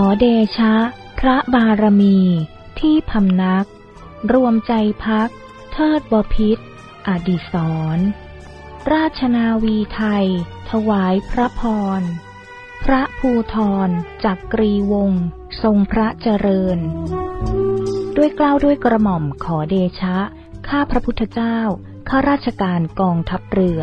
อเดชะ พระบารมี ที่พำนัก รวมใจพัก เทิดบพิษ อดิศรราชนาวีไทย ถวายพระพร พระภูทรจักกรีวงศ์ทรงพระเจริญ ด้วยกล้าวด้วยกระหม่อมขอเดชะ ข้าพระพุทธเจ้า ข้าราชการกองทัพเรือ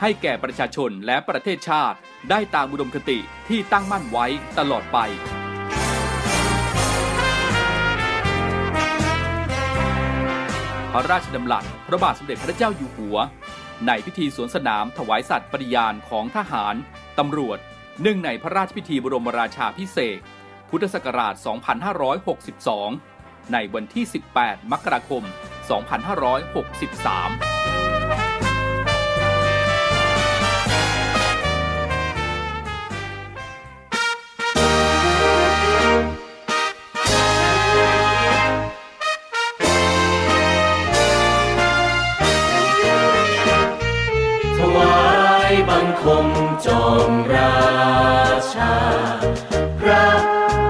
ให้แก่ประชาชนและประเทศชาติ ได้ตามอุดมคติที่ตั้งมั่นไว้ตลอดไป พระราชดำรัสพระบาทสมเด็จพระเจ้าอยู่หัว ในพิธีสวนสนามถวายสัตย์ปฏิญาณของทหาร ตำรวจเนื่องในพระราชพิธีบรมราชาพิเศษ พุทธศักราช 2562 ในวันที่ 18 มกราคม 2563 จอมราชา พระ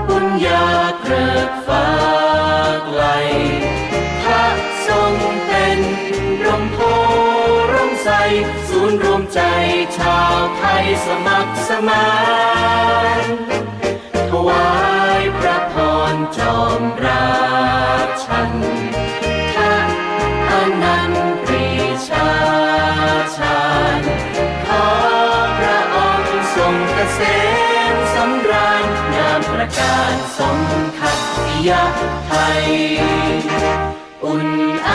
บุญญาเกริกฟ้าไกลพระทรงเป็นร่มโพร่มใส ศูนย์รวมใจชาวไทยสมัครสมานถวายพระพรจอมราชันาระการสมทัตยะไทย อุ่นไอ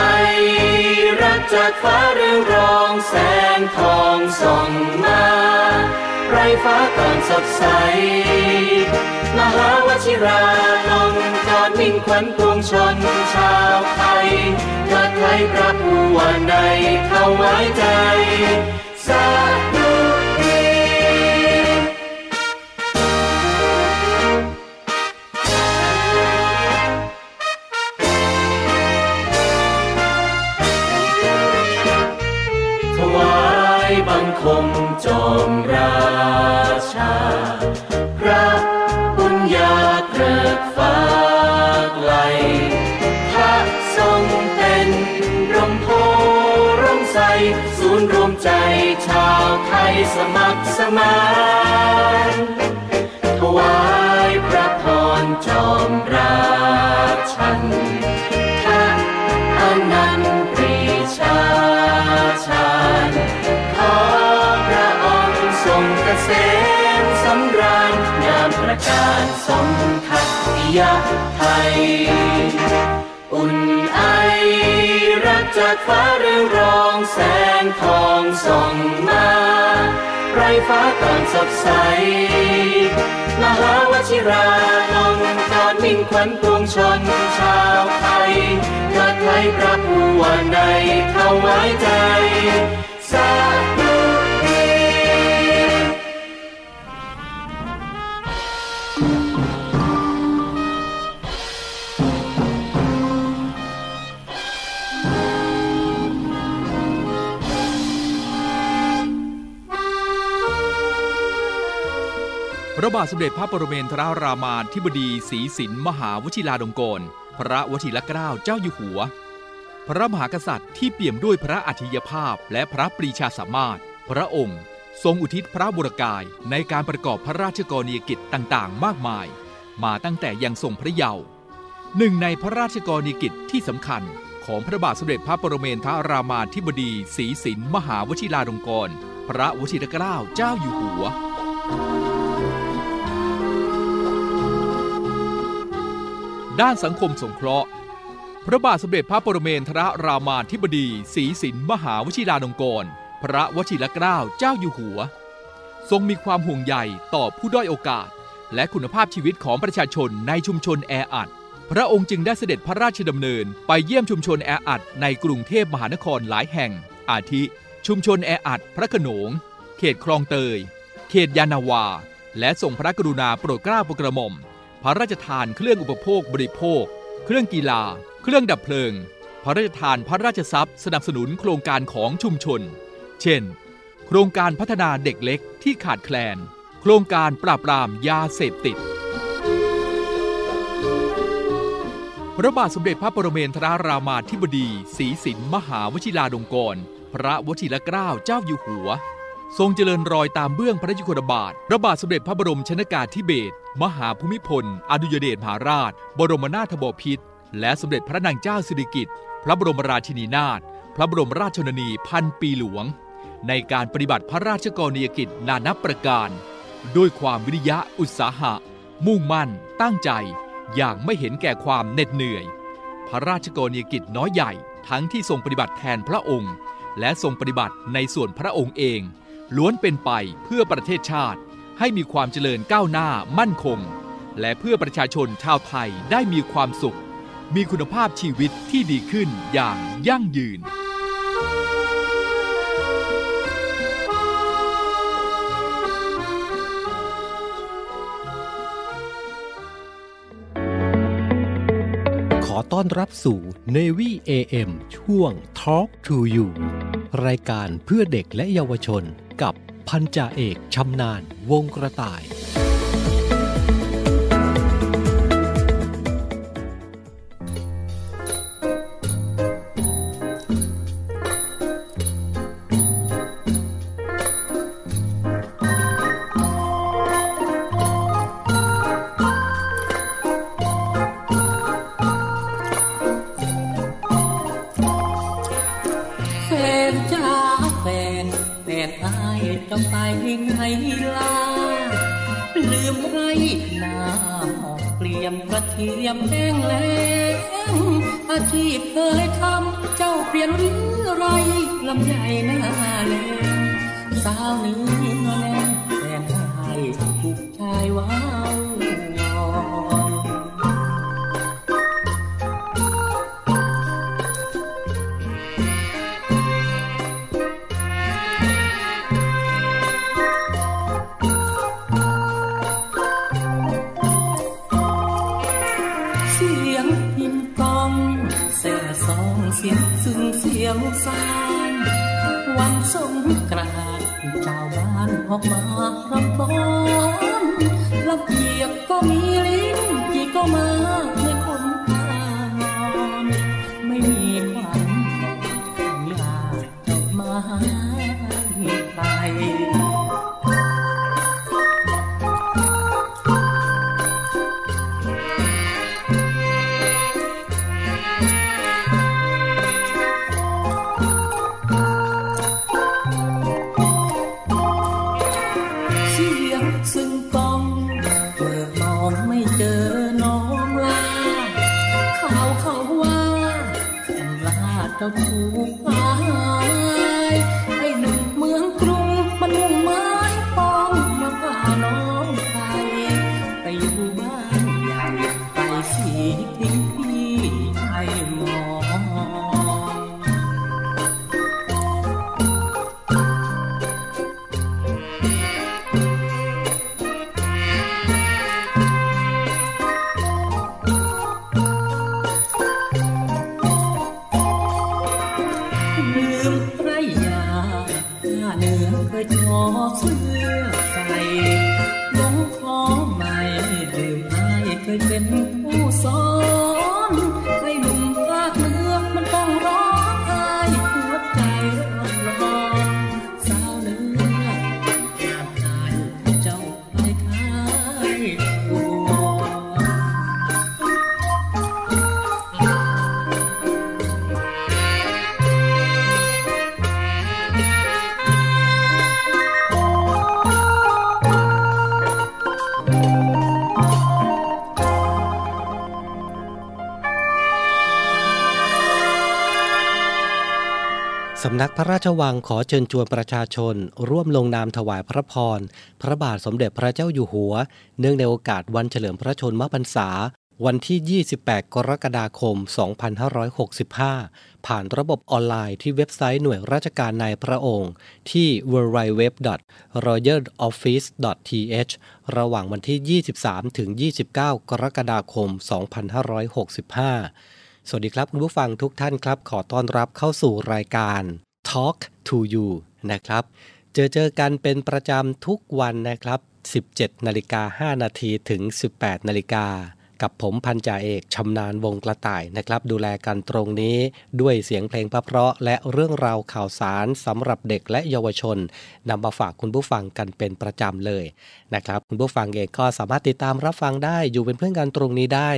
รักจากฟ้าเรืองรองแสงทองส่องมา ไรฟ้าก่อนสดใส มหาวชิราลงจอดมิ่งขวัญปวงชนชาวไทยเกิดไทยพระผู้ว่าในเข้าไว้ใจสาธุ ชา พระบุญญาเกริกฟ้าไกลพระทรงเป็นร่มโพร่มใส ศูนย์รวมใจชาวไทยสมัครสมาน สมทัตยะไทย อุ่นไอรักจากฟ้าเรืองรองแสงทองส่องมา ไรฟ้าก่อนสดใส มหาวชิราลงจอดมิ่งขวัญปวงชนชาวไทยเกิดไทยพระผู้ว่าในเข้าไว้ใจสาธุ ระบาทสมเด็จพระปรเมนทรรามาธิบดีศรีสินมหาวชิราลงกรณพระวชิรเกล้าเจ้าอยู่หัว พระมหากษัตริย์ที่เปี่ยมด้วยพระอัจฉริยภาพและพระปรีชาสามารถ พระองค์ ทรงอุทิศพระบุรกายในการประกอบพระราชกรณียกิจต่างๆ มากมาย มาตั้งแต่ยังทรงพระเยาว์หนึ่งในพระราชกรณียกิจที่สำคัญของพระบาทสมเด็จพระปรเมนทรรามาธิบดีศรีสินมหาวชิราลงกรณพระวชิรเกล้าเจ้าอยู่หัว ด้านสังคมสงเคราะห์ พระบาทสมเด็จพระปรเมนทรรามาธิบดีศรีสินมหาวชิราลงกรณพระวชิรเกล้าเจ้าอยู่หัว ทรงมีความห่วงใยต่อผู้ด้อยโอกาส และคุณภาพชีวิตของประชาชนในชุมชนแออัด พระองค์จึงได้เสด็จพระราชดำเนิน ไปเยี่ยมชุมชนแออัดในกรุงเทพมหานครหลายแห่ง อาทิ ชุมชนแออัด พระขนง เขตคลองเตย เขตยานาวา และส่งพระกรุณาโปรดเกล้าโปรดกระหม่อม พระราชทานเครื่องอุปโภคบริโภค เครื่องกีฬา เครื่องดับเพลิง พระราชทานพระราชทรัพย์สนับสนุนโครงการของชุมชน เช่น โครงการพัฒนาเด็กเล็กที่ขาดแคลน โครงการปราบปรามยาเสพติด พระบาทสมเด็จพระปรเมนทรรามาธิบดีศรีสินมหาวชิราลงกรณพระวชิรเกล้าเจ้าอยู่หัว ทรงเจริญรอยตามเบื้องพระยุคลบาทพระบาทสมเด็จพระบรมชนากาธิเบศร มหาภูมิพล อดุยเดชมหาราช บรมนาถบพิตร และสมเด็จพระนางเจ้าสิริกิติ์ พระบรมราชินีนาถ พระบรมราชชนนีพันปีหลวง ในการปฏิบัติพระราชกรณียกิจนานับประการ ด้วยความวิริยะอุตสาหะ มุ่งมั่น ตั้งใจ อย่างไม่เห็นแก่ความเหน็ดเหนื่อย พระราชกรณียกิจน้อยใหญ่ ทั้งที่ทรงปฏิบัติแทนพระองค์ และทรงปฏิบัติในส่วนพระองค์เอง ล้วนเป็นไปเพื่อประเทศชาติ ให้มีความเจริญก้าวหน้ามั่นคง และเพื่อประชาชนชาวไทยได้มีความสุข มีคุณภาพชีวิตที่ดีขึ้นอย่างยั่งยืน ขอต้อนรับสู่ Navy AM ช่วง Talk to You รายการเพื่อเด็กและเยาวชนกับ พันจ่าเอกชำนาญวงกระต่าย เทียมแห้งแล้งอาชีพเคยทำเจ้าเปลี่ยนหรือไรลำใหญ่หน้าแลงสาวเนื้อแน่แฟนอายถูกชายว้าว นักพระราชวังขอเชิญชวนประชาชน ร่วมลงนามถวายพระพร พระบาทสมเด็จพระเจ้าอยู่หัว เนื่องในโอกาสวันเฉลิมพระชนมพรรษา วันที่ 28 กรกฎาคม 2565 ผ่านระบบออนไลน์ที่เว็บไซต์หน่วยราชการในพระองค์ ที่ www.royaloffice.th ระหว่างวันที่ 23 ถึง 29 กรกฎาคม 2565สวัสดีครับ คุณผู้ฟังทุกท่านครับ ขอต้อนรับเข้าสู่รายการ Talk to You นะครับ เจอเจอกันเป็นประจำทุกวันนะครับ 17นาฬิกา5นาทีถึง 18นาฬิกากับผมพันจ่าเอกชำนาญวงกระต่ายนะครับ ดูแลกันตรงนี้ด้วยเสียงเพลงเพราะและเรื่องราวข่าวสารสำหรับเด็กและเยาวชนนำมาฝากคุณผู้ฟังกันเป็นประจำเลยนะครับ คุณผู้ฟังเองก็สามารถติดตามรับฟังได้อยู่เป็นเพื่อนกันตรงนี้ได้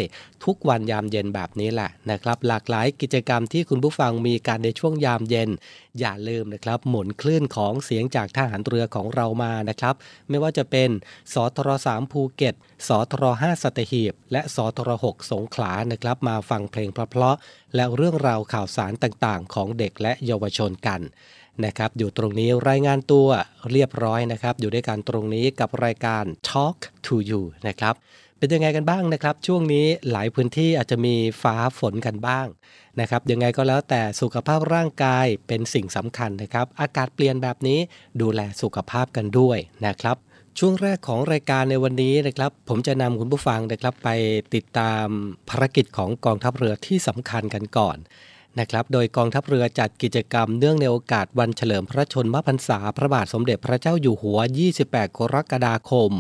ทุกวันยามเย็นแบบนี้แหละนะครับ หลากหลายกิจกรรมที่คุณผู้ฟังมีการในช่วงยามเย็น อย่าลืมนะครับ หมุนคลื่นของเสียงจากทหารเรือของเรามานะครับ ไม่ว่าจะเป็นสทร3ภูเก็ตสทร5สัตหีบ และสทร6สงขลานะครับ มาฟังเพลงเพราะๆและเรื่องราวข่าวสารต่างๆ ของเด็กและเยาวชนกันนะครับ อยู่ตรงนี้รายงานตัวเรียบร้อยนะครับ อยู่ด้วยกันตรงนี้กับรายการ Talk to You นะครับ เป็นยังไงกันบ้างนะครับ ช่วงนี้หลายพื้นที่อาจจะมีฟ้าฝนกันบ้างนะครับยังไงก็แล้วแต่สุขภาพร่างกายเป็นสิ่งสำคัญนะครับ อากาศเปลี่ยนแบบนี้ดูแลสุขภาพกันด้วยนะครับช่วงแรกของรายการในวันนี้นะครับ ผมจะนำคุณผู้ฟังนะครับไปติดตามภารกิจของกองทัพเรือที่สำคัญกันก่อน นะครับโดยกองทัพเรือจัดกิจกรรมเนื่องในโอกาสวันเฉลิมพระชนมพรรษาพระบาทสมเด็จพระเจ้าอยู่หัว 28 กรกฎาคม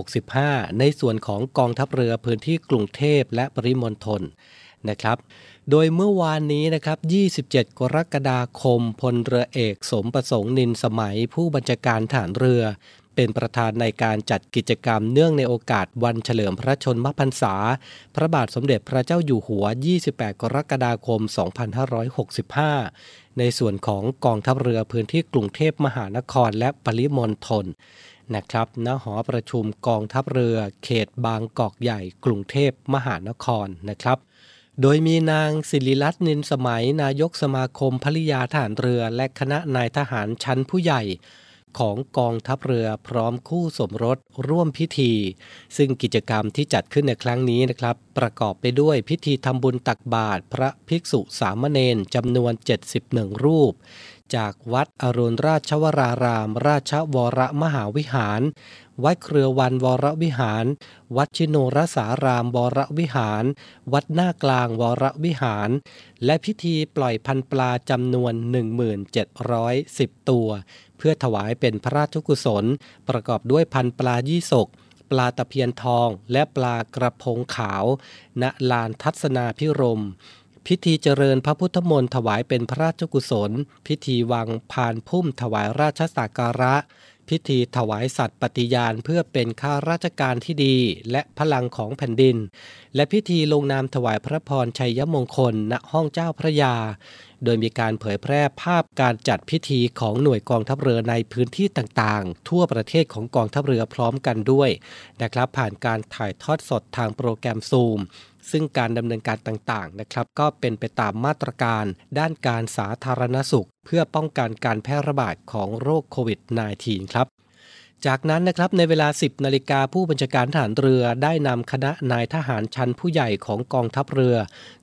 2565 ในส่วนของกองทัพเรือพื้นที่กรุงเทพและปริมณฑลนะครับ โดยเมื่อวานนี้นะครับ 27 กรกฎาคม พลเรือเอกสมประสงค์นินสมัยผู้บัญชาการฐานเรือ เป็นประธานในการจัดกิจกรรมเนื่องในโอกาสวันเฉลิมพระชนมพรรษา พระบาทสมเด็จพระเจ้าอยู่หัว 28 กรกฎาคม 2565 ในส่วนของกองทัพเรือพื้นที่กรุงเทพมหานครและปริมณฑลนะครับณหอประชุมกองทัพเรือ เขตบางกอกใหญ่ กรุงเทพมหานครนะครับโดยมีนางศิริรัตน์นินสมัย นายกสมาคมภริยาทหารเรือ และคณะนายทหารชั้นผู้ใหญ่ ของกองทัพเรือพร้อมคู่สมรสร่วมพิธี ซึ่งกิจกรรมที่จัดขึ้นในครั้งนี้นะครับ ประกอบไปด้วยพิธีทำบุญตักบาตรพระภิกษุสามเณรจำนวน 71 รูป จากวัดอรุณราชวราราม ราชวรมหาวิหาร วัดเครือวันวรวิหาร วัดชิโนรสารามวรวิหาร วัดหน้ากลางวรวิหาร และพิธีปล่อยพันปลาจำนวน 1710 ตัว เพื่อถวายเป็นพระราชกุศล ประกอบด้วยพันปลายี่สก ปลาตะเพียนทอง และปลากระพงขาว ณลานทัศนาพิรมพิธีเจริญพระพุทธมนต์ถวายเป็นพระราชกุศล พิธีวางพานพุ่มถวายราชสักการะ พิธีถวายสัตว์ปฏิญาณเพื่อเป็นข้าราชการที่ดีและพลังของแผ่นดิน และพิธีลงนามถวายพระพรชัยมงคล ณห้องเจ้าพระยา โดยมีการเผยแพร่ภาพการจัดพิธีของหน่วยกองทัพเรือในพื้นที่ต่างๆ ทั่วประเทศของกองทัพเรือพร้อมกันด้วยนะครับผ่านการถ่ายทอดสดทางโปรแกรมซูม ซึ่งการดำเนินการต่างๆนะครับ ก็เป็นไปตามมาตรการ ด้านการสาธารณสุข เพื่อป้องกันการแพร่ระบาดของโรคโควิด -19 ครับจากนั้นนะครับในเวลา 10 นาฬิกาผู้บัญชาการทหารเรือได้นำคณะนายทหารชั้นผู้ใหญ่ของกองทัพเรือ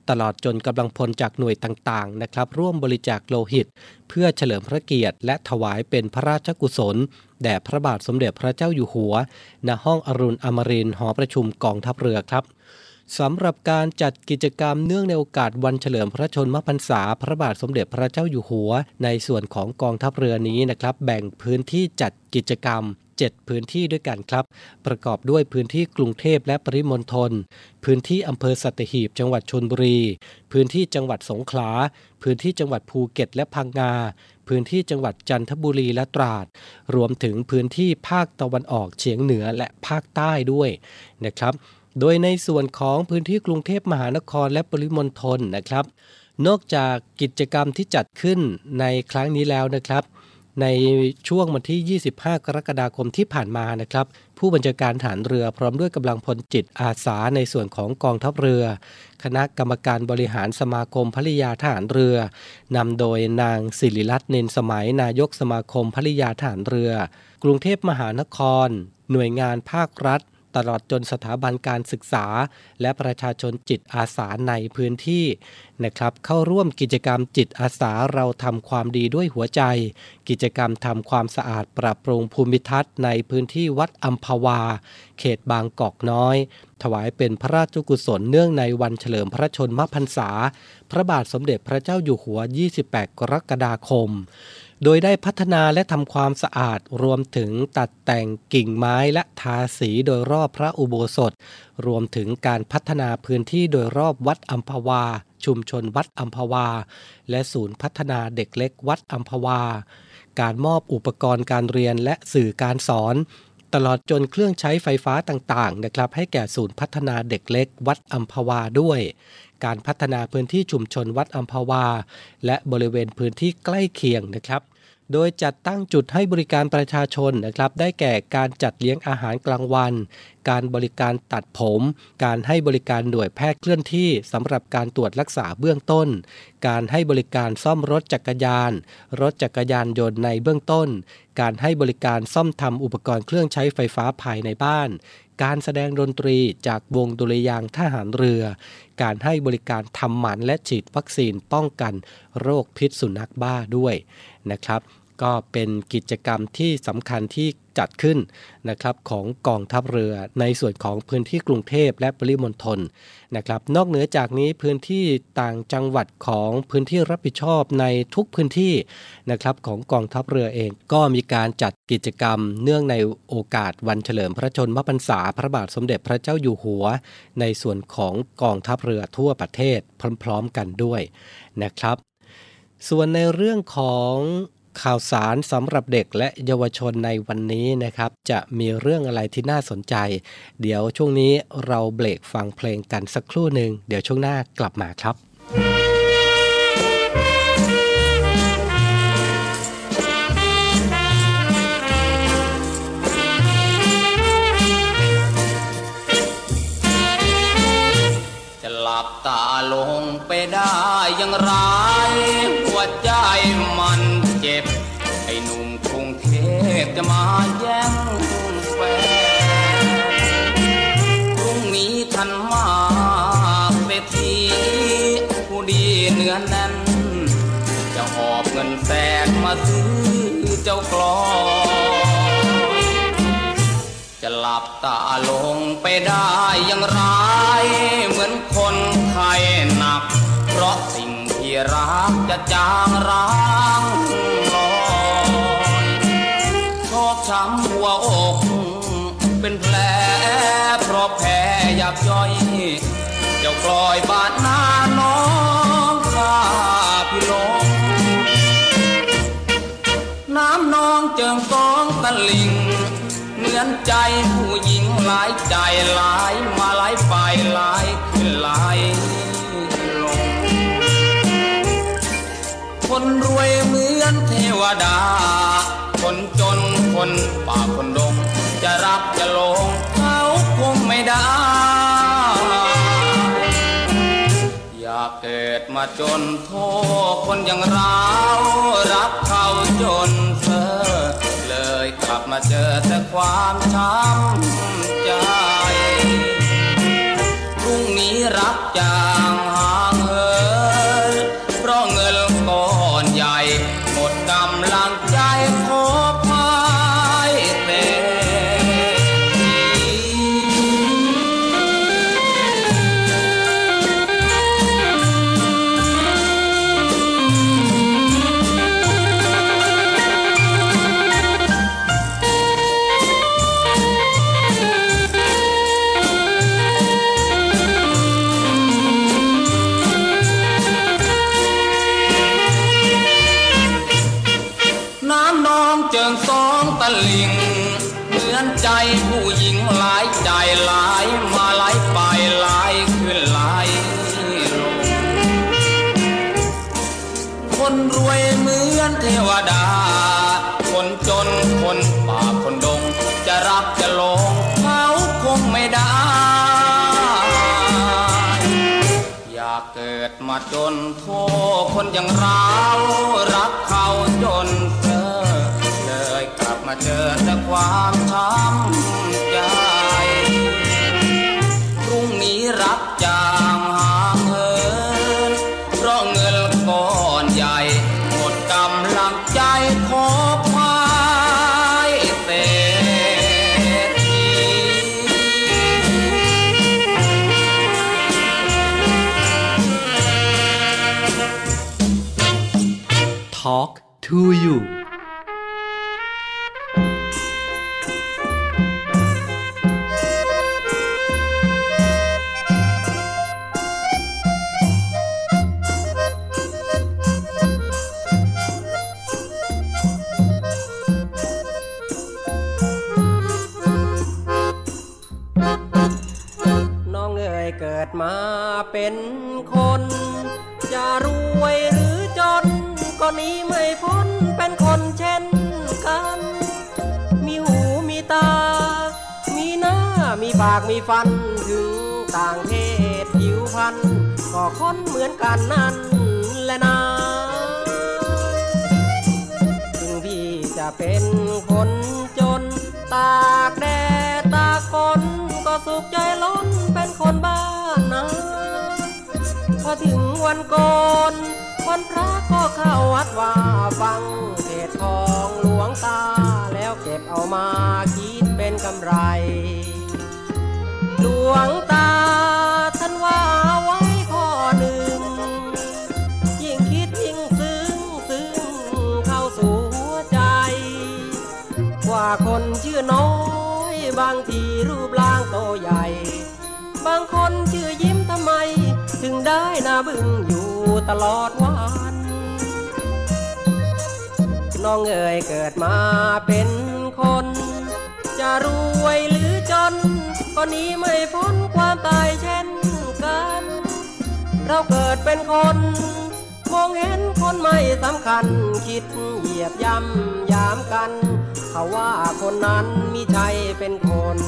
ตลอดจนกำลังพลจากหน่วยต่างๆนะครับร่วมบริจาคโลหิต เพื่อเฉลิมพระเกียรติและถวายเป็นพระราชกุศล แด่พระบาทสมเด็จพระเจ้าอยู่หัว ณห้องอรุณอมรินทร์หอประชุมกองทัพเรือครับ สำหรับการจัดกิจกรรมเนื่องในโอกาสวันเฉลิมพระชนมพรรษาพระบาทสมเด็จพระเจ้าอยู่หัว ในส่วนของกองทัพเรือนี้นะครับ แบ่งพื้นที่จัดกิจกรรม 7 พื้นที่ด้วยกันครับ ประกอบด้วยพื้นที่กรุงเทพและปริมณฑลพื้นที่อำเภอสัตหีบจังหวัดชนบุรี พื้นที่จังหวัดสงขลา พื้นที่จังหวัดภูเก็ตและพังงา พื้นที่จังหวัดจันทบุรีและตราด รวมถึงพื้นที่ภาคตะวันออกเฉียงเหนือและภาคใต้ด้วยนะครับ โดยในส่วนของพื้นที่กรุงเทพมหานครและปริมณฑลนะครับ นอกจากกิจกรรมที่จัดขึ้นในครั้งนี้แล้วนะครับ ในช่วงวันที่ 25 กรกฎาคมที่ผ่านมานะครับ ผู้บัญชาการฐานเรือพร้อมด้วยกำลังพลจิตอาสาในส่วนของกองทัพเรือ คณะกรรมการบริหารสมาคมภริยาทหารเรือนำโดยนางศิริรัตน์เนนสมัย นายกสมาคมภริยาทหารเรือ กรุงเทพมหานคร หน่วยงานภาครัฐ ตลอดจนสถาบันการศึกษา และประชาชนจิตอาสาในพื้นที่นะครับ เข้าร่วมกิจกรรมจิตอาสาเราทำความดีด้วยหัวใจ กิจกรรมทำความสะอาดปรับปรุงภูมิทัศน์ในพื้นที่วัดอัมพวา เขตบางกอกน้อย ถวายเป็นพระราชกุศลเนื่องในวันเฉลิมพระชนมพรรษา พระบาทสมเด็จพระเจ้าอยู่หัว 28 กรกฎาคม โดยได้พัฒนาและทำความสะอาดรวมถึงตัดแต่งกิ่งไม้และทาสีโดยรอบพระอุโบสถ รวมถึงการพัฒนาพื้นที่โดยรอบวัดอัมพวา ชุมชนวัดอัมพวา และศูนย์พัฒนาเด็กเล็กวัดอัมพวา การมอบอุปกรณ์การเรียนและสื่อการสอน ตลอดจนเครื่องใช้ไฟฟ้าต่างๆนะครับให้แก่ศูนย์พัฒนาเด็กเล็กวัดอัมพวาด้วย การพัฒนาพื้นที่ชุมชนวัดอัมพวา และบริเวณพื้นที่ใกล้เคียงนะครับ โดยจัดตั้งจุดให้บริการประชาชนนะครับ ได้แก่การจัดเลี้ยงอาหารกลางวัน การบริการตัดผม การให้บริการหน่วยแพทย์เคลื่อนที่สำหรับการตรวจรักษาเบื้องต้น การให้บริการซ่อมรถจักรยาน รถจักรยานยนต์ในเบื้องต้น การให้บริการซ่อมทำอุปกรณ์เครื่องใช้ไฟฟ้าภายในบ้าน การแสดงดนตรีจากวงดุริยางทหารเรือ การให้บริการทำหมันและฉีดวัคซีนป้องกันโรคพิษสุนัขบ้าด้วยนะครับ ก็เป็นกิจกรรมที่สำคัญที่จัดขึ้นนะครับของกองทัพเรือในส่วนของพื้นที่กรุงเทพและปริมณฑลนะครับ นอกเหนือจากนี้พื้นที่ต่างจังหวัดของพื้นที่รับผิดชอบในทุกพื้นที่นะครับของกองทัพเรือเองก็มีการจัดกิจกรรม เนื่องในโอกาสวันเฉลิมพระชนมพรรษาพระบาทสมเด็จพระเจ้าอยู่หัว ในส่วนของกองทัพเรือทั่วประเทศพร้อมๆกันด้วยนะครับ ส่วนในเรื่องของ ข่าวสารสำหรับเด็กและเยาวชนในวันนี้นะครับ จะมีเรื่องอะไรที่น่าสนใจ เดี๋ยวช่วงนี้เราเบรกฟังเพลงกันสักครู่หนึ่งเดี๋ยวช่วงหน้ากลับมาครับจะหลับตาลงไปได้อย่างไรหัวใจมัน กลอจะหลับตาลงไปได้อย่างไรเหมือนคนไข้หนัก เพราะสิ่งที่รักจะจางร้างลอยโช้ำหัวอกเป็นแผลเพราะแพ้ยับย่อย เจ้ากลอยบาดหน้า องเจิงกองตะลิง เหมือนใจผู้หญิงหลายใจหลายมาหลายไปหลายขึ้นหลายลง คนรวยเหมือนเทวดา คนจนคนป่าคนดง จะรับจะลงเขาคงไม่ได้ มาจนโทษคนอย่างเรารักเขาจนเสอเลยกลับมาเจอแต่ความช้ำใจพรุ่งนี้รับจาง จนโทคนอย่างเรารักเขาจนเธอเลยกลับมาเจอแต่ความช้ำ Talk to you น้องเอ๋ยเกิดมาเป็นคน จะรวยหรือ ก็หนี้ไม่พ้นเป็นคนเช่นกัน มีหูมีตา มีหน้า มีปากมีฟัน ถึงต่างเพศผิวพันก็คนเหมือนกันนั่นแหละนะถึงพี่จะเป็นคนจน ตากแดดตากฝนก็สุขใจล้นเป็นคนบ้านนะพอถึงวันก่อน วันพระก็เข้าวัดว่าฟังเทศน์ของหลวงตา แล้วเก็บเอามาคิดเป็นกำไร หลวงตาท่านว่าไว้ข้อหนึ่ง ยิ่งคิดยิ่งซึ้งซึ้งเข้าสู่หัวใจ ว่าคนชื่อน้อยบางทีรูปร่างโตใหญ่ บางคนชื่อยิ้มทำไม ถึงได้นาบึงอยู่ตลอดวันน้องเอ๋ยเกิดมาเป็นคน จะรวยหรือจน ก็นี้ไม่พ้นความตายเช่นกัน เราเกิดเป็นคน มองเห็นคนไม่สำคัญ คิดเหยียบย่ำยามกัน เขาว่าคนนั้นมิใช่เป็นคน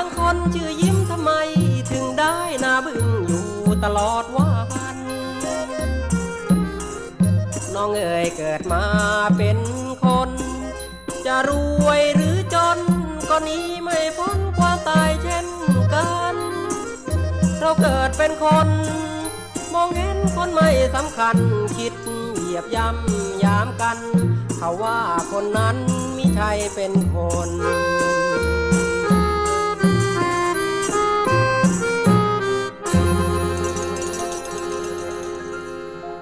างคนชื่อยิ้มทำไม ถึงได้หน้าบึ้งอยู่ตลอดวัน น้องเอ๋ยเกิดมาเป็นคน จะรวยหรือจน ก็นี้ไม่พ้นความตายเช่นกัน เราเกิดเป็นคน มองเห็นคนไม่สำคัญ คิดเหยียบย่ำยามกัน เขาว่าคนนั้นมิใช่เป็นคน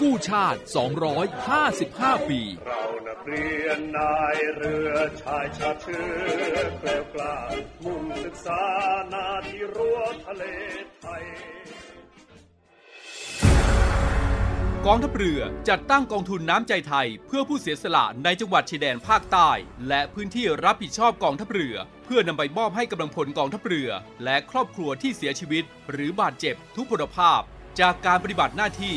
กู้ชาติ 255 ปี เรานักเรียนนายเรือชายชาติเชื้อแกล้วกล้ามุ่งศึกษานาที่รั้วทะเลไทย กองทัพเรือจัดตั้งกองทุนน้ำใจไทย เพื่อผู้เสียสละในจังหวัดชายแดนภาคใต้ และพื้นที่รับผิดชอบกองทัพเรือ เพื่อนำไปมอบให้กำลังพลกองทัพเรือ และครอบครัวที่เสียชีวิต หรือบาดเจ็บทุกพลภาพ จากการปฏิบัติหน้าที่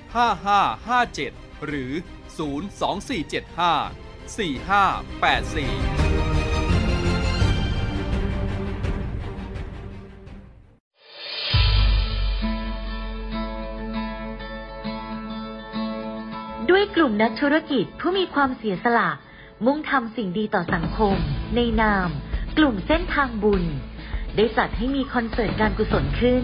5557 หรือ 02475 4584ด้วยกลุ่มนักธุรกิจผู้มีความเสียสละ มุ่งทำสิ่งดีต่อสังคม ในนาม กลุ่มเส้นทางบุญ ได้จัดให้มีคอนเสิร์ตการกุศลขึ้น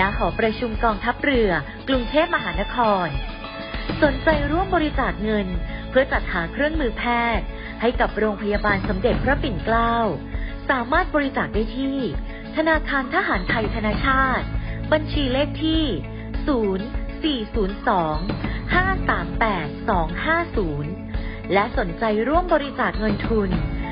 ณหอประชุมกองทัพเรือ กรุงเทพมหานคร สนใจร่วมบริจาคเงิน เพื่อจัดหาเครื่องมือแพทย์ ให้กับโรงพยาบาลสมเด็จพระปิ่นเกล้า สามารถบริจาคได้ที่ ธนาคารทหารไทยธนาชาติ บัญชีเลขที่ 0402 538 250 และสนใจร่วมบริจาคเงินทุน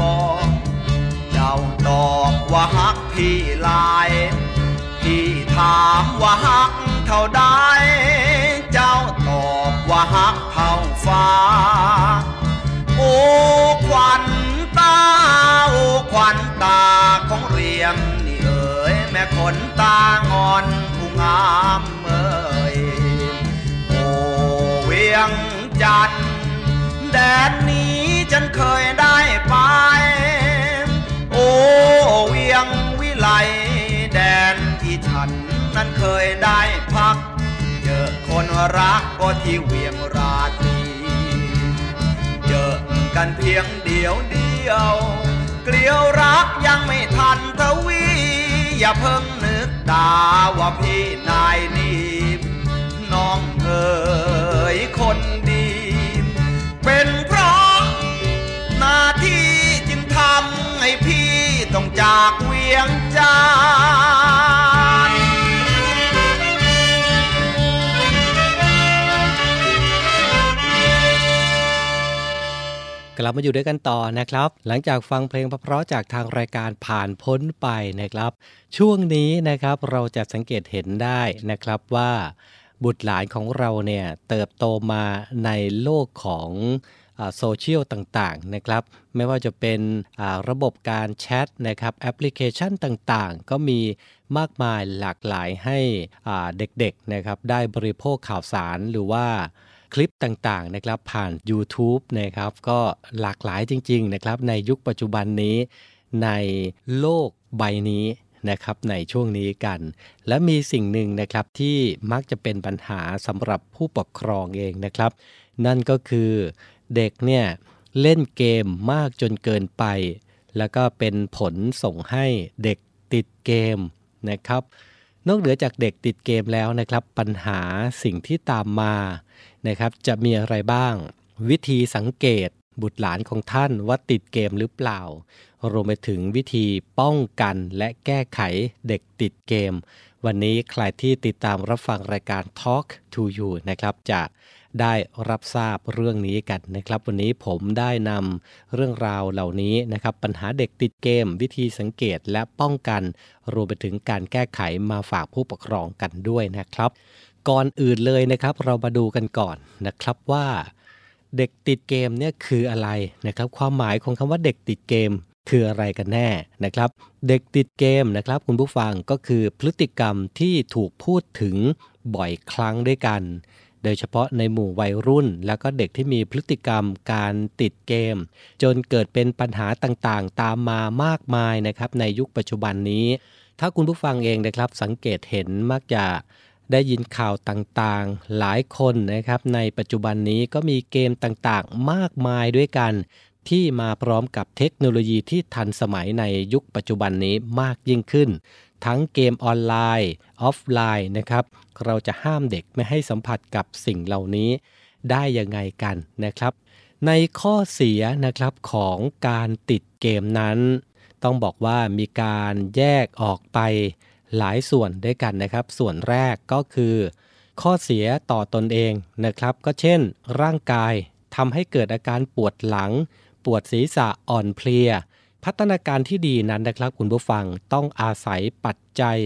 บอก เจ้าตอบว่าหักพี่หลาย พี่ถามว่าหักเท่าใดเจ้าตอบว่าหักเท่าฟ้า โอ้ขวัญตาโอ้ขวัญตาของเรียมนี่เอ๋ยแม่ขนตางอนผู้งามเอ๋ยโอ้เวียงจันทร์แดนนี้ฉันเคยได้ นั้นเคยได้พัก เจอคนรักก็ที่เวียงราตรีเจอกันเพียงเดียวเดียว เกลียวรักยังไม่ทันทวี อย่าเพิ่งนึกตาว่าพี่นายนี่น้องเอ๋ยคนดี เป็นเพราะหน้าที่จึงทำให้พี่ต้องจากเวียงจัน กลับมาอยู่ด้วยกันต่อนะครับ หลังจากฟังเพลงเพราะๆจากทางรายการผ่านพ้นไปนะครับ ช่วงนี้นะครับเราจะสังเกตเห็นได้นะครับว่า บุตรหลานของเราเนี่ยเติบโตมาในโลกของโซเชียลต่างๆนะครับ ไม่ว่าจะเป็นระบบการแชทนะครับแอปพลิเคชันต่างๆ ก็มีมากมายหลากหลายให้เด็กๆนะครับได้บริโภคข่าวสารหรือว่า คลิปต่างๆนะครับผ่าน YouTube นะครับก็หลากหลายจริงๆนะครับในยุคปัจจุบันนี้ในโลกใบนี้นะครับในช่วงนี้กัน และมีสิ่งหนึ่งนะครับที่มักจะเป็นปัญหาสำหรับผู้ปกครองเองนะครับ นั่นก็คือเด็กเนี่ยเล่นเกมมากจนเกินไป แล้วก็เป็นผลส่งให้เด็กติดเกมนะครับ นอกเหนือจากเด็กติดเกมแล้วนะครับ ปัญหาสิ่งที่ตามมานะครับ จะมีอะไรบ้าง วิธีสังเกตบุตรหลานของท่านว่าติดเกมหรือเปล่า รวมไปถึงวิธีป้องกันและแก้ไขเด็กติดเกม วันนี้ใครที่ติดตามรับฟังรายการ Talk to You นะครับ จะ ได้รับทราบเรื่องนี้กันนะครับ วันนี้ผมได้นำเรื่องราวเหล่านี้นะครับปัญหาเด็กติดเกม วิธีสังเกตและป้องกัน รวมไปถึงการแก้ไขมาฝากผู้ปกครองกันด้วยนะครับ ก่อนอื่นเลยนะครับเรามาดูกันก่อนนะครับว่า เด็กติดเกมเนี่ยคืออะไรนะครับ ความหมายของคำว่าเด็กติดเกมคืออะไรกันแน่นะครับ เด็กติดเกมนะครับ คุณผู้ฟังก็คือพฤติกรรมที่ถูกพูดถึงบ่อยครั้งด้วยกัน โดยเฉพาะในหมู่วัยรุ่น แล้วก็เด็กที่มีพฤติกรรมการติดเกม จนเกิดเป็นปัญหาต่างๆ ตามมามากมายนะครับในยุคปัจจุบันนี้ ถ้าคุณผู้ฟังเองนะครับสังเกตเห็นมักจะได้ยินข่าวต่างๆ หลายคนนะครับ ในปัจจุบันนี้ก็มีเกมต่างๆ มากมายด้วยกัน ที่มาพร้อมกับเทคโนโลยีที่ทันสมัยในยุคปัจจุบันนี้มากยิ่งขึ้น ทั้งเกมออนไลน์ ออฟไลน์นะครับ เราจะห้ามเด็กไม่ให้สัมผัสกับสิ่งเหล่านี้ได้ยังไงกันนะครับ ในข้อเสียนะครับของการติดเกมนั้น ต้องบอกว่ามีการแยกออกไปหลายส่วนด้วยกันนะครับ ส่วนแรกก็คือ ข้อเสียต่อตนเองนะครับ ก็เช่น ร่างกายทำให้เกิดอาการปวดหลัง ปวดศีรษะอ่อนเพลีย พัฒนาการที่ดีนั้นนะครับคุณผู้ฟังต้องอาศัยปัจจัย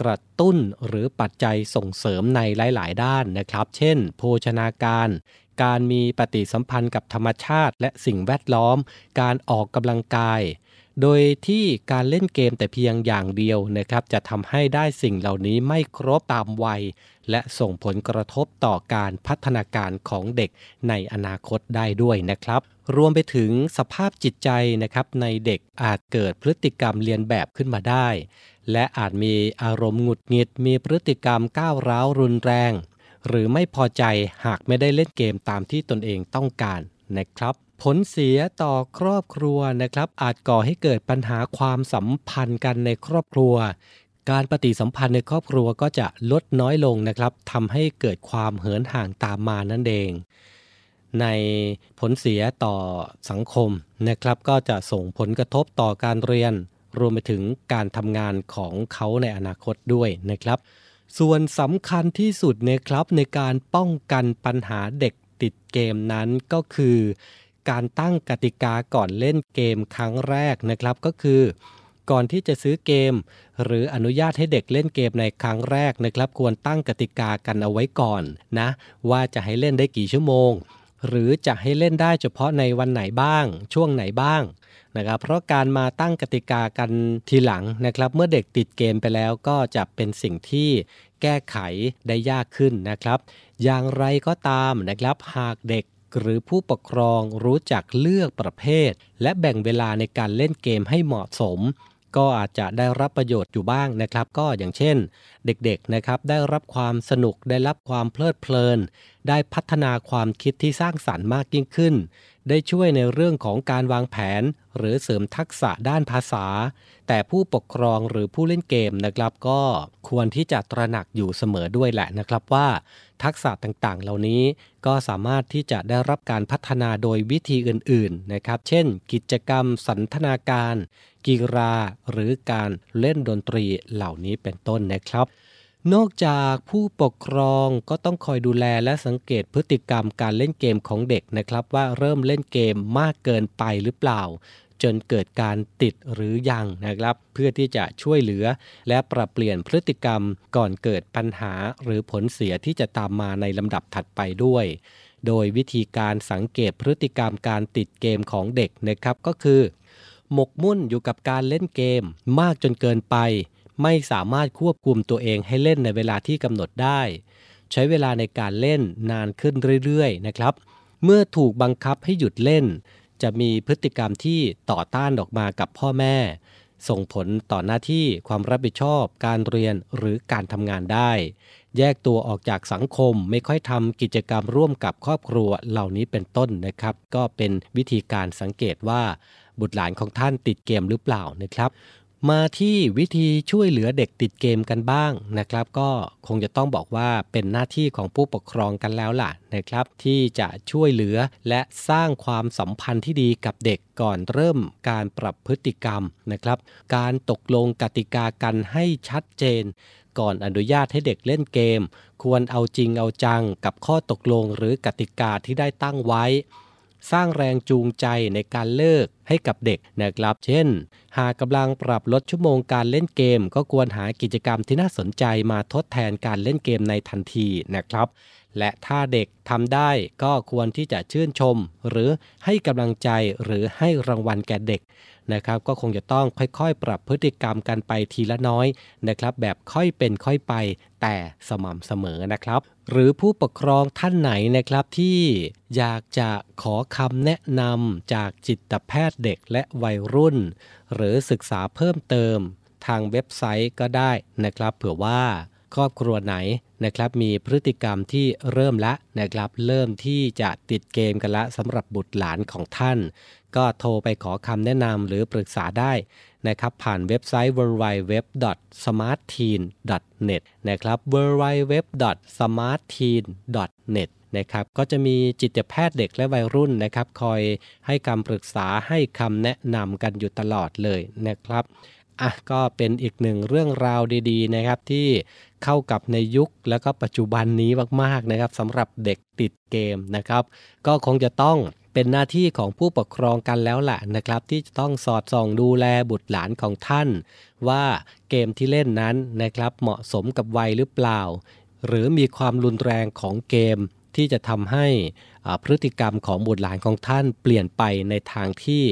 กระตุ้นหรือปัจจัยส่งเสริมในหลาย ๆ ด้านนะครับ เช่น โภชนาการ การมีปฏิสัมพันธ์กับธรรมชาติ และสิ่งแวดล้อม การออกกำลังกาย โดยที่การเล่นเกมแต่เพียงอย่างเดียวนะครับ จะทำให้ได้สิ่งเหล่านี้ไม่ครบตามวัย และส่งผลกระทบต่อการพัฒนาการของเด็กในอนาคตได้ด้วยนะครับ รวมไปถึงสภาพจิตใจนะครับในเด็กอาจเกิดพฤติกรรมเรียนแบบขึ้นมาได้ และอาจมีอารมณ์หงุดหงิด มีพฤติกรรมก้าวร้าวรุนแรง หรือไม่พอใจหากไม่ได้เล่นเกมตามที่ตนเองต้องการนะครับ ผลเสียต่อครอบครัวนะครับ อาจก่อให้เกิดปัญหาความสัมพันธ์กันในครอบครัว การปฏิสัมพันธ์ในครอบครัวก็จะลดน้อยลงนะครับทำให้เกิดความเหินห่างตามมานั่นเอง ในผลเสียต่อสังคมนะครับ ก็จะส่งผลกระทบต่อการเรียน รวมไปถึงการทำงานของเขาในอนาคตด้วยนะครับ ส่วนสำคัญที่สุดนะครับในการป้องกันปัญหาเด็กติดเกมนั้นก็คือ การตั้งกติกาก่อนเล่นเกมครั้งแรกนะครับก็คือ ก่อนที่จะซื้อเกม หรืออนุญาตให้เด็กเล่นเกมในครั้งแรกนะครับ ควรตั้งกติกากันเอาไว้ก่อนนะ ว่าจะให้เล่นได้กี่ชั่วโมง หรือจะให้เล่นได้เฉพาะในวันไหนบ้าง ช่วงไหนบ้างนะครับเพราะการมาตั้งกติกากันทีหลังนะครับ เมื่อเด็กติดเกมไปแล้วก็จะเป็นสิ่งที่แก้ไขได้ยากขึ้นนะครับ อย่างไรก็ตามนะครับ หากเด็กหรือผู้ปกครองรู้จักเลือกประเภท และแบ่งเวลาในการเล่นเกมให้เหมาะสม ก็อาจจะได้รับประโยชน์อยู่บ้างนะครับ ก็อย่างเช่น เด็กๆนะครับได้รับความสนุกได้รับความเพลิดเพลิน ได้พัฒนาความคิดที่สร้างสรรค์มากยิ่งขึ้น ได้ช่วยในเรื่องของการวางแผน หรือเสริมทักษะด้านภาษา แต่ผู้ปกครองหรือผู้เล่นเกมนะครับก็ควรที่จะตระหนักอยู่เสมอด้วยแหละนะครับว่า ทักษะต่างๆ เหล่านี้ก็สามารถที่จะได้รับการพัฒนาโดยวิธีอื่นๆนะครับ เช่น กิจกรรมสันทนาการ กีฬาหรือการเล่นดนตรีเหล่านี้เป็นต้นนะครับ นอกจากผู้ปกครองก็ต้องคอยดูแลและสังเกตพฤติกรรมการเล่นเกมของเด็กนะครับ ว่าเริ่มเล่นเกมมากเกินไปหรือเปล่า จนเกิดการติดหรือยังนะครับ เพื่อที่จะช่วยเหลือ และปรับเปลี่ยนพฤติกรรมก่อนเกิดปัญหาหรือผลเสียที่จะตามมาในลำดับถัดไปด้วย โดยวิธีการสังเกตพฤติกรรมการติดเกมของเด็กนะครับก็คือ หมกมุ่นอยู่กับการเล่นเกมมากจนเกินไป ไม่สามารถควบคุมตัวเองให้เล่นในเวลาที่กำหนดได้ ใช้เวลาในการเล่นนานขึ้นเรื่อยๆนะครับ เมื่อถูกบังคับให้หยุดเล่น จะมีพฤติกรรมที่ต่อต้านออกมากับพ่อแม่ ส่งผลต่อหน้าที่ความรับผิดชอบ การเรียนหรือการทำงานได้ แยกตัวออกจากสังคมไม่ค่อยทำกิจกรรมร่วมกับครอบครัวเหล่านี้เป็นต้นนะครับ ก็เป็นวิธีการสังเกตว่าบุตรหลานของท่านติดเกมหรือเปล่านะครับ มาที่วิธีช่วยเหลือเด็กติดเกมกันบ้างนะครับ ก็คงจะต้องบอกว่าเป็นหน้าที่ของผู้ปกครองกันแล้วล่ะนะครับ ที่จะช่วยเหลือและสร้างความสัมพันธ์ที่ดีกับเด็กก่อนเริ่มการปรับพฤติกรรมนะครับ การตกลงกติกากันให้ชัดเจน ก่อนอนุญาตให้เด็กเล่นเกม ควรเอาจริงเอาจังกับข้อตกลงหรือกติกาที่ได้ตั้งไว้ สร้างแรงจูงใจในการเลิกให้กับเด็กนะครับ เช่น หากกำลังปรับลดชั่วโมงการเล่นเกม ก็ควรหากิจกรรมที่น่าสนใจมาทดแทนการเล่นเกมในทันทีนะครับ และถ้าเด็กทำได้ก็ควรที่จะชื่นชม หรือให้กำลังใจหรือให้รางวัลแก่เด็กนะครับ ก็คงจะต้องค่อยๆ ปรับพฤติกรรมกันไปทีละน้อยนะครับ แบบค่อยเป็นค่อยไปแต่สม่ำเสมอนะครับ หรือผู้ปกครองท่านไหนนะครับที่อยากจะขอคำแนะนำจากจิตแพทย์เด็กและวัยรุ่น หรือศึกษาเพิ่มเติมทางเว็บไซต์ก็ได้นะครับ เผื่อว่า ครอบครัวไหนนะครับมีพฤติกรรมที่เริ่มละนะครับ เริ่มที่จะติดเกมกันละสำหรับบุตรหลานของท่าน ก็โทรไปขอคำแนะนำหรือปรึกษาได้นะครับผ่านเว็บไซต์ www.smartteen.net นะครับ www.smartteen.net นะครับก็จะมีจิตแพทย์เด็กและวัยรุ่นนะครับ คอยให้คำปรึกษาให้คำแนะนำกันอยู่ตลอดเลยนะครับ อะก็เป็นอีกหนึ่งเรื่องราวดีๆนะครับที่เข้ากับในยุคแล้วก็ปัจจุบันนี้มากๆนะครับสำหรับเด็กติดเกมนะครับ ก็คงจะต้องเป็นหน้าที่ของผู้ปกครองกันแล้วแหละนะครับ ที่จะต้องสอดส่องดูแลบุตรหลานของท่าน ว่าเกมที่เล่นนั้นนะครับเหมาะสมกับวัยหรือเปล่า หรือมีความรุนแรงของเกมที่จะทำให้ พฤติกรรมของบุตรหลานของท่านเปลี่ยนไปในทางที่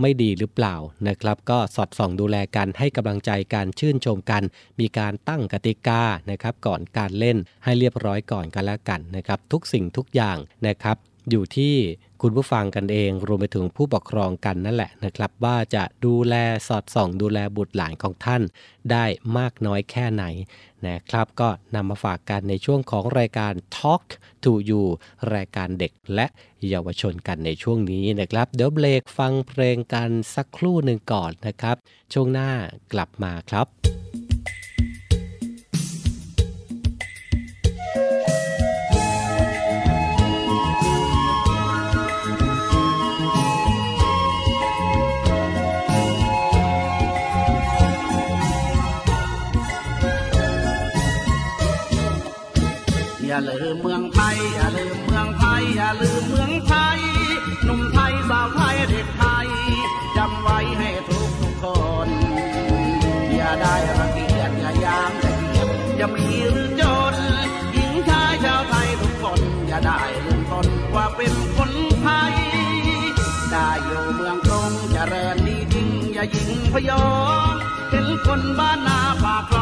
ไม่ดีหรือเปล่านะครับ ก็สอดส่องดูแลกันให้กำลังใจการชื่นชมกัน มีการตั้งกติกานะครับก่อนการเล่นให้เรียบร้อยก่อนกันแล้วกันนะครับ ทุกสิ่งทุกอย่างนะครับอยู่ที่ คุณผู้ฟังกันเอง รวมไปถึงผู้ปกครองกันนั่นแหละนะครับ ว่าจะดูแลสอดส่อง ดูแลบุตรหลานของท่าน ได้มากน้อยแค่ไหนนะครับ ก็นำมาฝากกันในช่วงของรายการ Talk to You รายการเด็กและเยาวชนกันในช่วงนี้นะครับ เดี๋ยวเบรกฟังเพลงกันสักครู่หนึ่งก่อนนะครับ ช่วงหน้ากลับมาครับ อย่าลืมเมืองไทยอย่าลืมเมืองไทยอย่าลืมเมืองไทยหนุ่มไทยสาวไทยเด็กไทยจำไว้ให้ทุกทุกคน อย่าได้รังเกียจอย่ายามอย่าเกียจอย่ามีหรือจนหญิงชายชาวไทยทุกคน อย่าได้ลืมตนว่าเป็นคนไทยได้อยู่เมืองกรุงเจริญดีจริงอย่ายิงพยองเห็นคนบ้านนาปากคล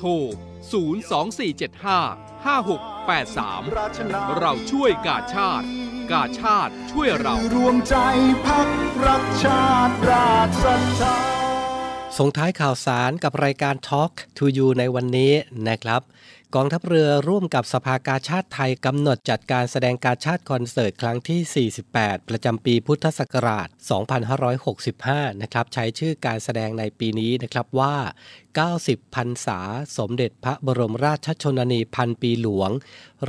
โทร 02475 5683 เราช่วยกาชาติ กาชาติช่วยเรารวมใจพักรักชาติราชศรัทธาส่งท้ายข่าวสารกับรายการ Talk to You ในวันนี้นะครับ กองทัพเรือร่วมกับสภากาชาติไทยกำหนดจัดการแสดงการชาติคอนเสิร์ตครั้งที่ 48 ประจำปีพุทธศักราช 2565 นะครับใช้ชื่อการแสดงในปีนี้นะครับว่า 90 พรรษา สมเด็จพระบรมราชชนนีพันปีหลวง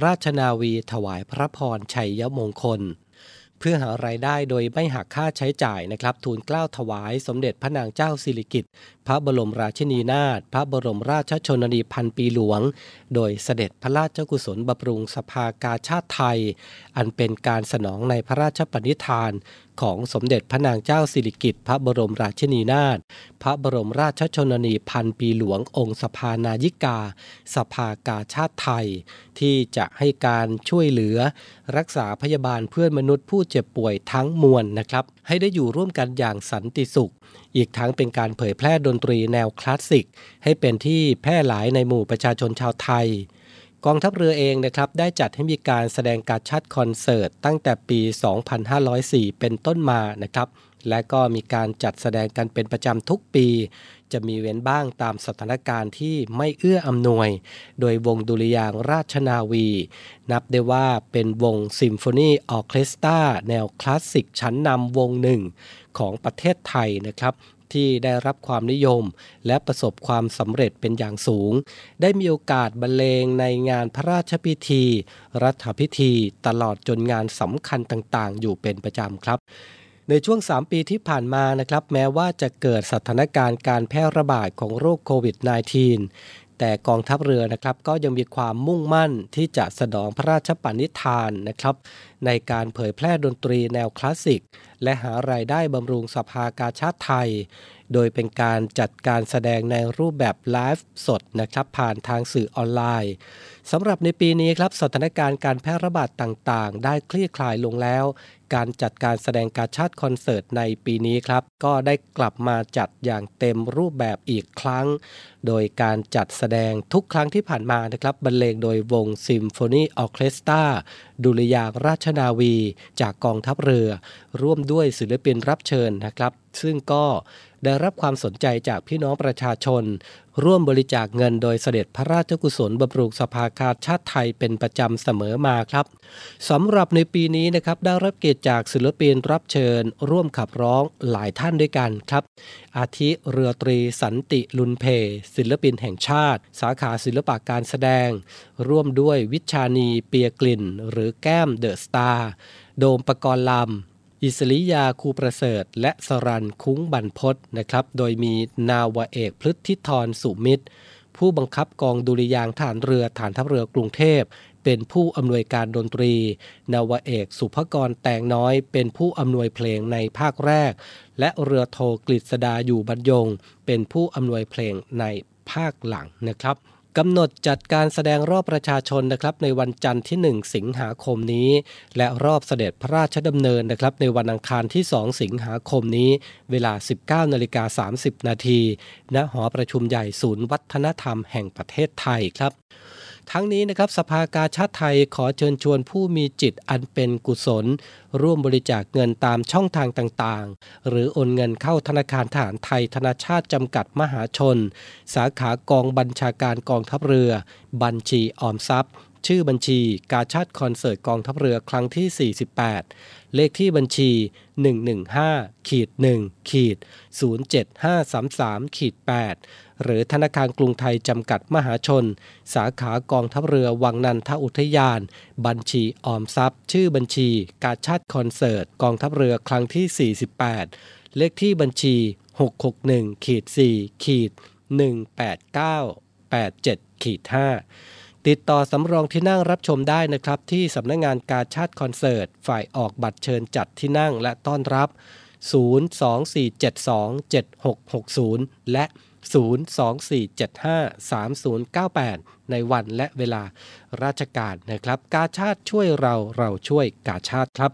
ราชนาวีถวายพระพรชัยมงคล เพื่อหารายได้โดยไม่หักค่าใช้จ่ายนะครับ ทูลเกล้าถวายสมเด็จพระนางเจ้าสิริกิติ์พระบรมราชินีนาถพระบรมราชชนนีพันปีหลวง โดยเสด็จพระราชกุศลบำรุงสภากาชาติไทย อันเป็นการสนองในพระราชปณิธาน ของสมเด็จพระนางเจ้าสิริกิติ์พระบรมราชินีนาถ พระบรมราชชนนีพันปีหลวงองค์สภานายิกา สภากาชาติไทย ที่จะให้การช่วยเหลือ รักษาพยาบาลเพื่อนมนุษย์ผู้เจ็บป่วยทั้งมวลนะครับ ให้ได้อยู่ร่วมกันอย่างสันติสุข อีกทั้งเป็นการเผยแพร่ดนตรีแนวคลาสสิก ให้เป็นที่แพร่หลายในหมู่ประชาชนชาวไทย กองทัพเรือเองนะครับได้จัดให้มีการแสดงการชัดคอนเสิร์ตตั้งแต่ปี 2504 เป็นต้นมานะครับ และก็มีการจัดแสดงกันเป็นประจำทุกปี จะมีเว้นบ้างตามสถานการณ์ที่ไม่เอื้ออำนวย โดยวงดุริยางราชนาวี นับได้ว่าเป็นวงซิมโฟนีออเคสตราแนวคลาสสิกชั้นนำวงหนึ่งของประเทศไทยนะครับ ที่ได้รับความนิยม และประสบความสำเร็จเป็นอย่างสูง ได้มีโอกาสบรรเลงในงานพระราชพิธี รัฐพิธี ตลอดจนงานสำคัญต่างๆ อยู่เป็นประจำครับในช่วง 3 ปีที่ผ่านมานะครับ แม้ว่าจะเกิดสถานการณ์การแพร่ระบาดของโรคโควิด -19 แต่กองทัพเรือนะครับก็ยังมีความมุ่งมั่นที่จะสนองพระราชปณิธานนะครับ ในการเผยแพร่ดนตรีแนวคลาสสิก และหารายได้บำรุงสภากาชาติไทย โดยเป็นการจัดการแสดงในรูปแบบไลฟ์สดนะครับผ่านทางสื่อออนไลน์ สำหรับในปีนี้ครับสถานการณ์การแพร่ระบาดต่างๆ ได้คลี่คลายลงแล้ว การจัดการแสดงการชาติคอนเสิร์ตในปีนี้ครับ ก็ได้กลับมาจัดอย่างเต็มรูปแบบอีกครั้ง โดยการจัดแสดงทุกครั้งที่ผ่านมานะครับบรรเลงโดยวงซิมโฟนีออเคสตราดุริยางราชนาวี จากกองทัพเรือ ร่วมด้วยศิลปินรับเชิญนะครับ ซึ่งก็ ได้รับความสนใจจากพี่น้องประชาชน ร่วมบริจาคเงินโดยเสด็จพระราชกุศลบำรุงสภากาชาติไทยเป็นประจำเสมอมาครับสำหรับในปีนี้นะครับได้รับเกียรติจากศิลปินรับเชิญ ร่วมขับร้องหลายท่านด้วยกันครับ อาทิเรือตรีสันติลุนเพ ศิลปินแห่งชาติ สาขาศิลปะการแสดง ร่วมด้วยวิชานีเปียกลิ่น หรือแก้มเดอะสตาร์โดมปกรณ์ลำ อิสริยาคูประเสริฐ และสรันคุ้งบรรพศนะครับ โดยมีนาวเอกพฤทธิธรสุมิตร ผู้บังคับกองดุริยางฐานเรือฐานทัพเรือกรุงเทพ เป็นผู้อำนวยการดนตรี นาวเอกสุภกรแตงน้อย เป็นผู้อำนวยเพลงในภาคแรก และเรือโทกฤษดาอยู่บรรยง เป็นผู้อำนวยเพลงในภาคหลังนะครับ กำหนดจัดการแสดงรอบประชาชนนะครับในวันจันทร์ที่ 1 สิงหาคมนี้ และรอบเสด็จพระราชดำเนินนะครับในวันอังคารที่ 2 สิงหาคมนี้ เวลา 19นาฬิกา30 นาทีณหอประชุมใหญ่ศูนย์วัฒนธรรมแห่งประเทศไทยครับ ทั้งนี้นะครับสภากาชาติไทยขอเชิญชวนผู้มีจิตอันเป็นกุศล ร่วมบริจาคเงินตามช่องทางต่างๆ หรือโอนเงินเข้าธนาคารทหารไทยธนาชาติจำกัดมหาชน สาขากองบัญชาการกองทัพเรือ บัญชีออมทรัพย์ ชื่อบัญชีกาชาติคอนเสิร์ตกองทัพเรือครั้งที่ 48 เลขที่บัญชี 115ขีด1ขีด07533ขีด8 หรือธนาคารกรุงไทยจำกัดมหาชน สาขากองทัพเรือวังนันทอุทยาน บัญชีออมทรัพย์ ชื่อบัญชี กาชาติคอนเสิร์ต กองทัพเรือครั้งที่ 48 เลขที่บัญชี 661ขีด4ขีด18987ขีด5ติดต่อสำรองที่นั่งรับชมได้นะครับ ที่สำนักงงานกาชาติคอนเสิร์ต ฝ่ายออกบัตรเชิญจัดที่นั่งและต้อนรับ 024727660 และ 024753098 ในวันและเวลาราชการนะครับ กาชาติช่วยเราเราช่วยกาชาติครับ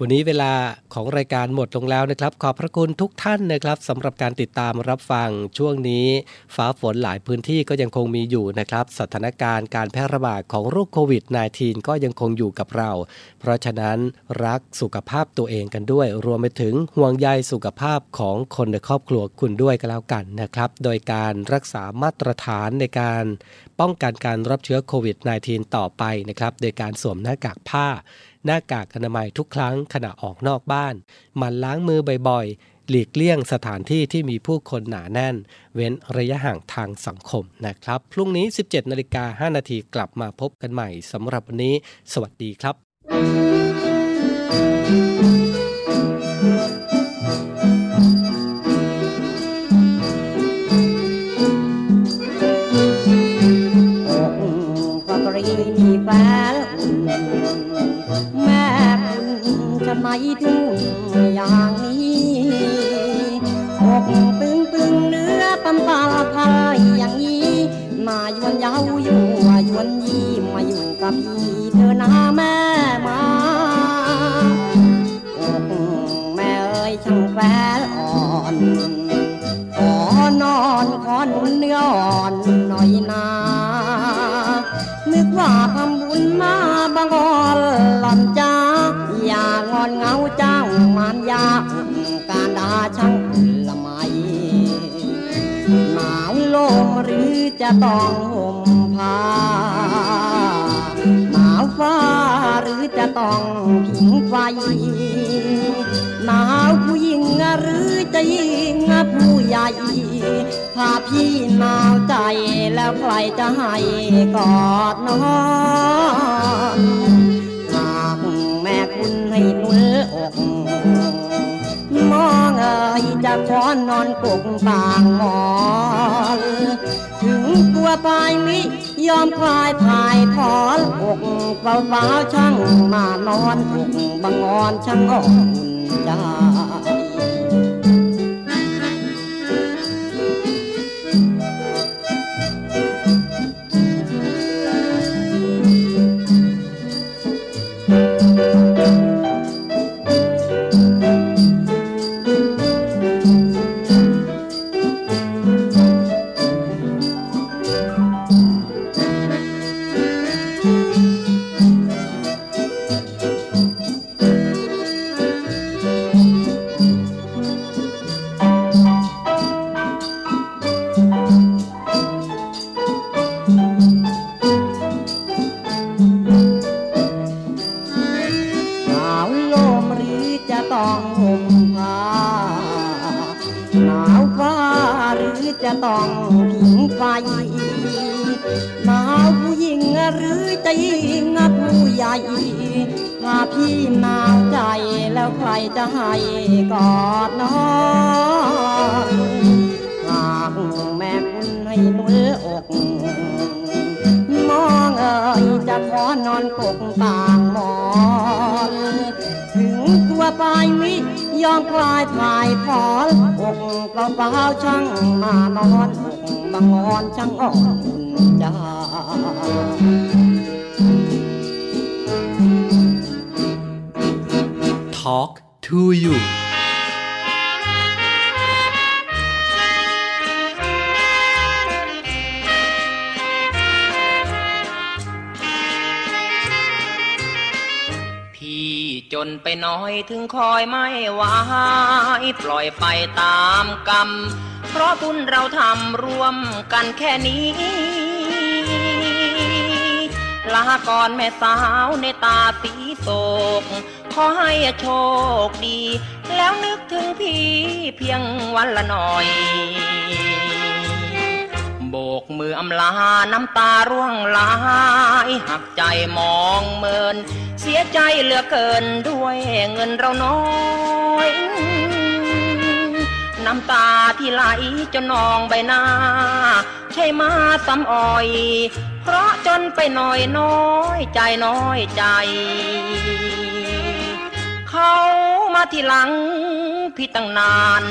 วันนี้เวลาของรายการหมดลงแล้วนะครับ ขอบพระคุณทุกท่านนะครับสำหรับการติดตามรับฟังช่วงนี้ ฟ้าฝนหลายพื้นที่ก็ยังคงมีอยู่นะครับ สถานการณ์การแพร่ระบาดของโรคโควิด -19 ก็ยังคงอยู่กับเรา เพราะฉะนั้นรักสุขภาพตัวเองกันด้วย รวมไปถึงห่วงใยสุขภาพของคนในครอบครัวคุณด้วยก็แล้วกันนะครับ โดยการรักษามาตรฐานในการป้องกันการรับเชื้อโควิด -19 ต่อไปนะครับ โดยการสวมหน้ากากผ้า หน้ากากอนามัยทุกครั้งขณะออกนอกบ้าน หมันล้างมือบ่อยๆ หลีกเลี่ยงสถานที่ที่มีผู้คนหนาแน่น เว้นระยะห่างทางสังคมนะครับ พรุ่งนี้ 17นาฬิกา5นาทีกลับมาพบกันใหม่สำหรับวันนี้ สวัสดีครับ คุณจะไม่ถึงอย่างนี้อกตึงตึงเนื้อตำตาพายอย่างนี้ มายวนเย้าอยู่ยวนยี่มาอยู่กับพี่เธอนะแม่มาอกแม่เอ้ยช่างแฟนอ่อนขอนอนขอหนุนเนื้ออ่อนหน่อยนานึกว่าทำบุญมาาเจ้ามานยาการดาช่างละไมหนาวลมหรือจะต้องห่มผ้าหนาวฟ้าหรือจะต้องผิงไฟหนาวผู้หญิงหรือจะยิงผู้ใหญ่ถ้าพี่หนาวใจแล้วใครจะให้กอดนอน ยจะขอนอนกกต่างหมอนถึงกลัวตายมิยอมคลายภายถอนอกเปล่าเปล่าช่างมานอนอกบังงอนช่างอ่อนใจ แม่คุณให้หนุนอกมองเอ่ยจะขอนอนกกต่างหมอนถึงตัวปลายมิยอมคลายถ่ายพอนอกเปล่าเปล่าช่างมานอนอกบางงอนช่างอ่อนใจ Talk to you จนไปน้อยถึงคอยไม่ไหวปล่อยไปตามกรรม เพราะบุญเราทำร่วมกันแค่นี้ ลาก่อนแม่สาวในตาสีโศก ขอให้โชคดี แล้วนึกถึงพี่เพียงวันละหน่อย โบกมืออำลา น้ำตาร่วงไหลหักใจมองเมิน เสียใจเหลือเกินด้วยเงินเราน้อยน้ำตาที่ไหลจนนองใบหน้า ใช่มาซ้ำอ่อย เพราะจนไปหน่อยน้อยใจน้อยใจ เขามาที่หลังพี่ตั้งนาน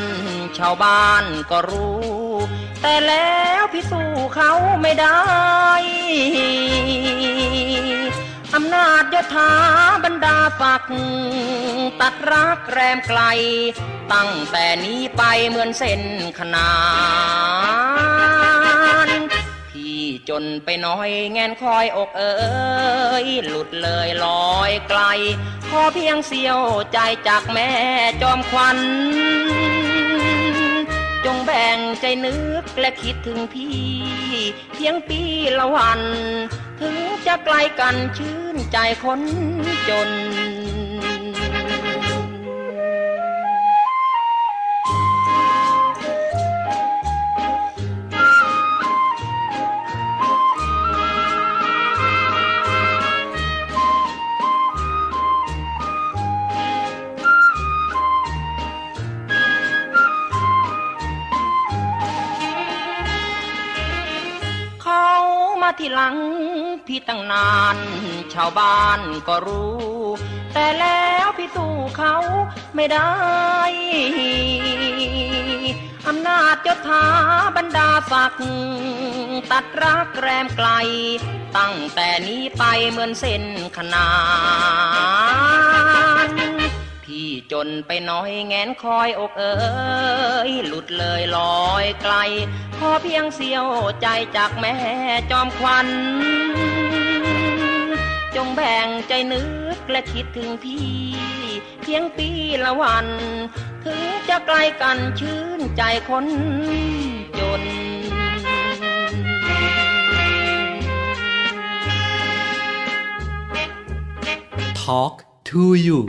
ชาวบ้านก็รู้ แต่แล้วพี่สู้เขาไม่ได้ อำนาจยศถาบรรดาฝัก ตัดรักแรมไกล ตั้งแต่นี้ไปเหมือนเส้นขนานพี่จนไปน้อยแงนคอยอกเอ๋ยหลุดเลยลอยไกล ขอเพียงเสียวใจจากแม่จอมควัน ใจนึกและคิดถึงพี่ เพียงปีละวัน ถึงจะไกลกันชื่นใจคนจน ที่หลังพี่ตั้งนาน ชาวบ้านก็รู้ แต่แล้วพี่สู้เขาไม่ได้ อำนาจจ้าทาบรรดาศักดิ์ตัดรักแรมไกล ตั้งแต่นี้ไปเหมือนเส้นขนาน จนไปน้อยแงนคอยอกเอ๋ยหลุดเลยลอยไกล ขอเพียงเสียวใจจากแม่จอมควัน จงแบ่งใจนึกและคิดถึงพี่ เพียงปีละวัน ถึงจะไกลกันชื่นใจคนจน Talk to you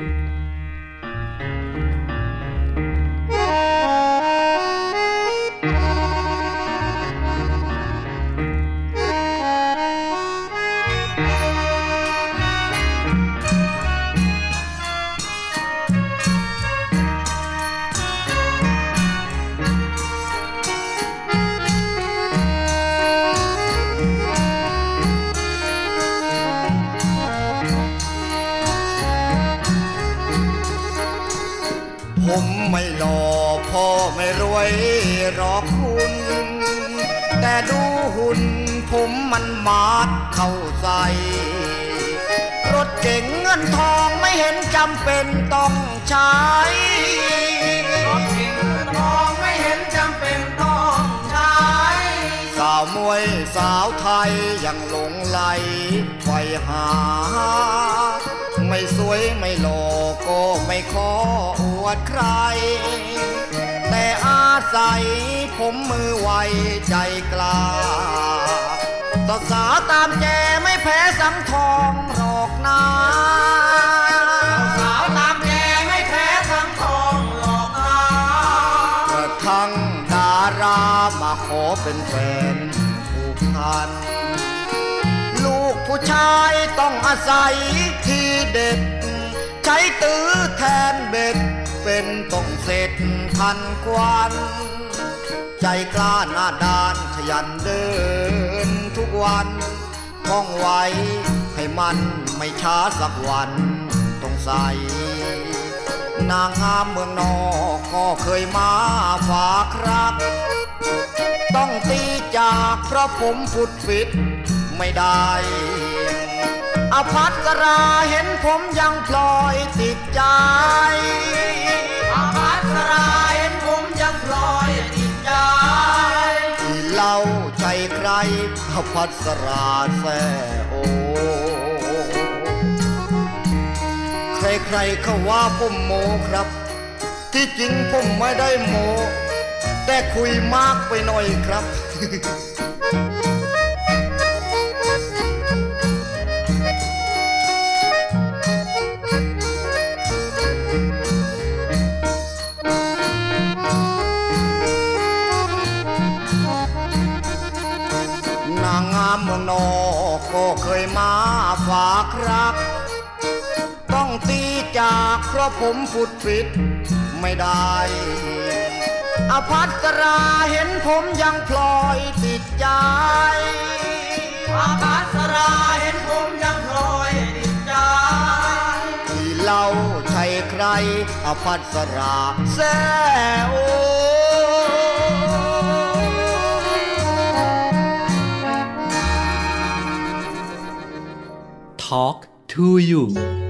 ผมไม่หล่อพ่อไม่รวยหรอกคุณ แต่ดูหุ่นผมมันมาดเข้าใสรถเก่งเงินทองไม่เห็นจำเป็นต้องใช้รถเก่งเงินทองไม่เห็นจำเป็นต้องใช้ สาวมวยสาวไทยยังหลงไหลไฟหา ไม่สวยไม่หล่อก็ไม่ขออ วดใคร แต่อาศัยผมมือไวใจกล้าสาวสาตามแจไม่แพ้สังทองหรอกนาสาวตามแจไม่แพ้สังทองหรอกนากระทั่งดารามาขอเป็นแฟนผูกพันลูกผู้ชายต้องอาศัยที่เด็ด ใช้ตื้อแทนเบ็ด เป็นต้องเสร็จทันควัน ใจกล้าหน้าด้านขยันเดินทุกวันท่องไว้ให้มันไม่ช้าสักวันต้องใส่นางงามเมืองนอกก็เคยมาฝากรัก ต้องตีจากเพราะผมฟุดฟิตไม่ได้อภัสราเห็นผมยังพลอยติดใจ ใครอภัสราแซ่โอ ใครๆเขาว่าผมโมครับ ที่จริงผมไม่ได้โม แต่คุยมากไปหน่อยครับ ก็เคยมาฝากรัก ต้องตีจากเพราะผมฟุดฟิตไม่ได้อภัสราเห็นผมยังพลอยติดใจอภัสราเห็นผมยังพลอยติดใจที่เล่าใช่ใครอภัสราแซ่โ Talk to you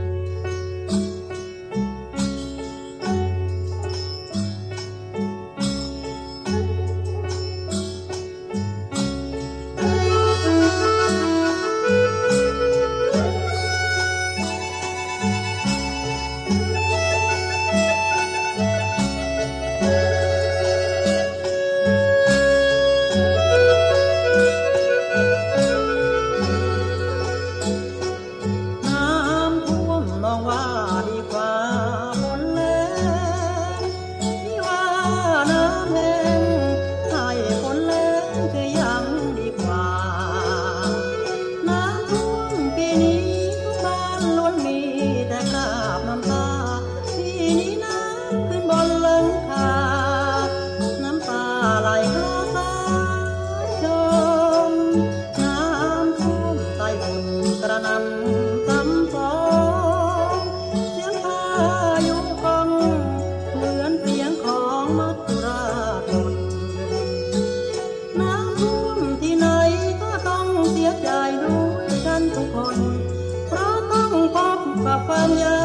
กั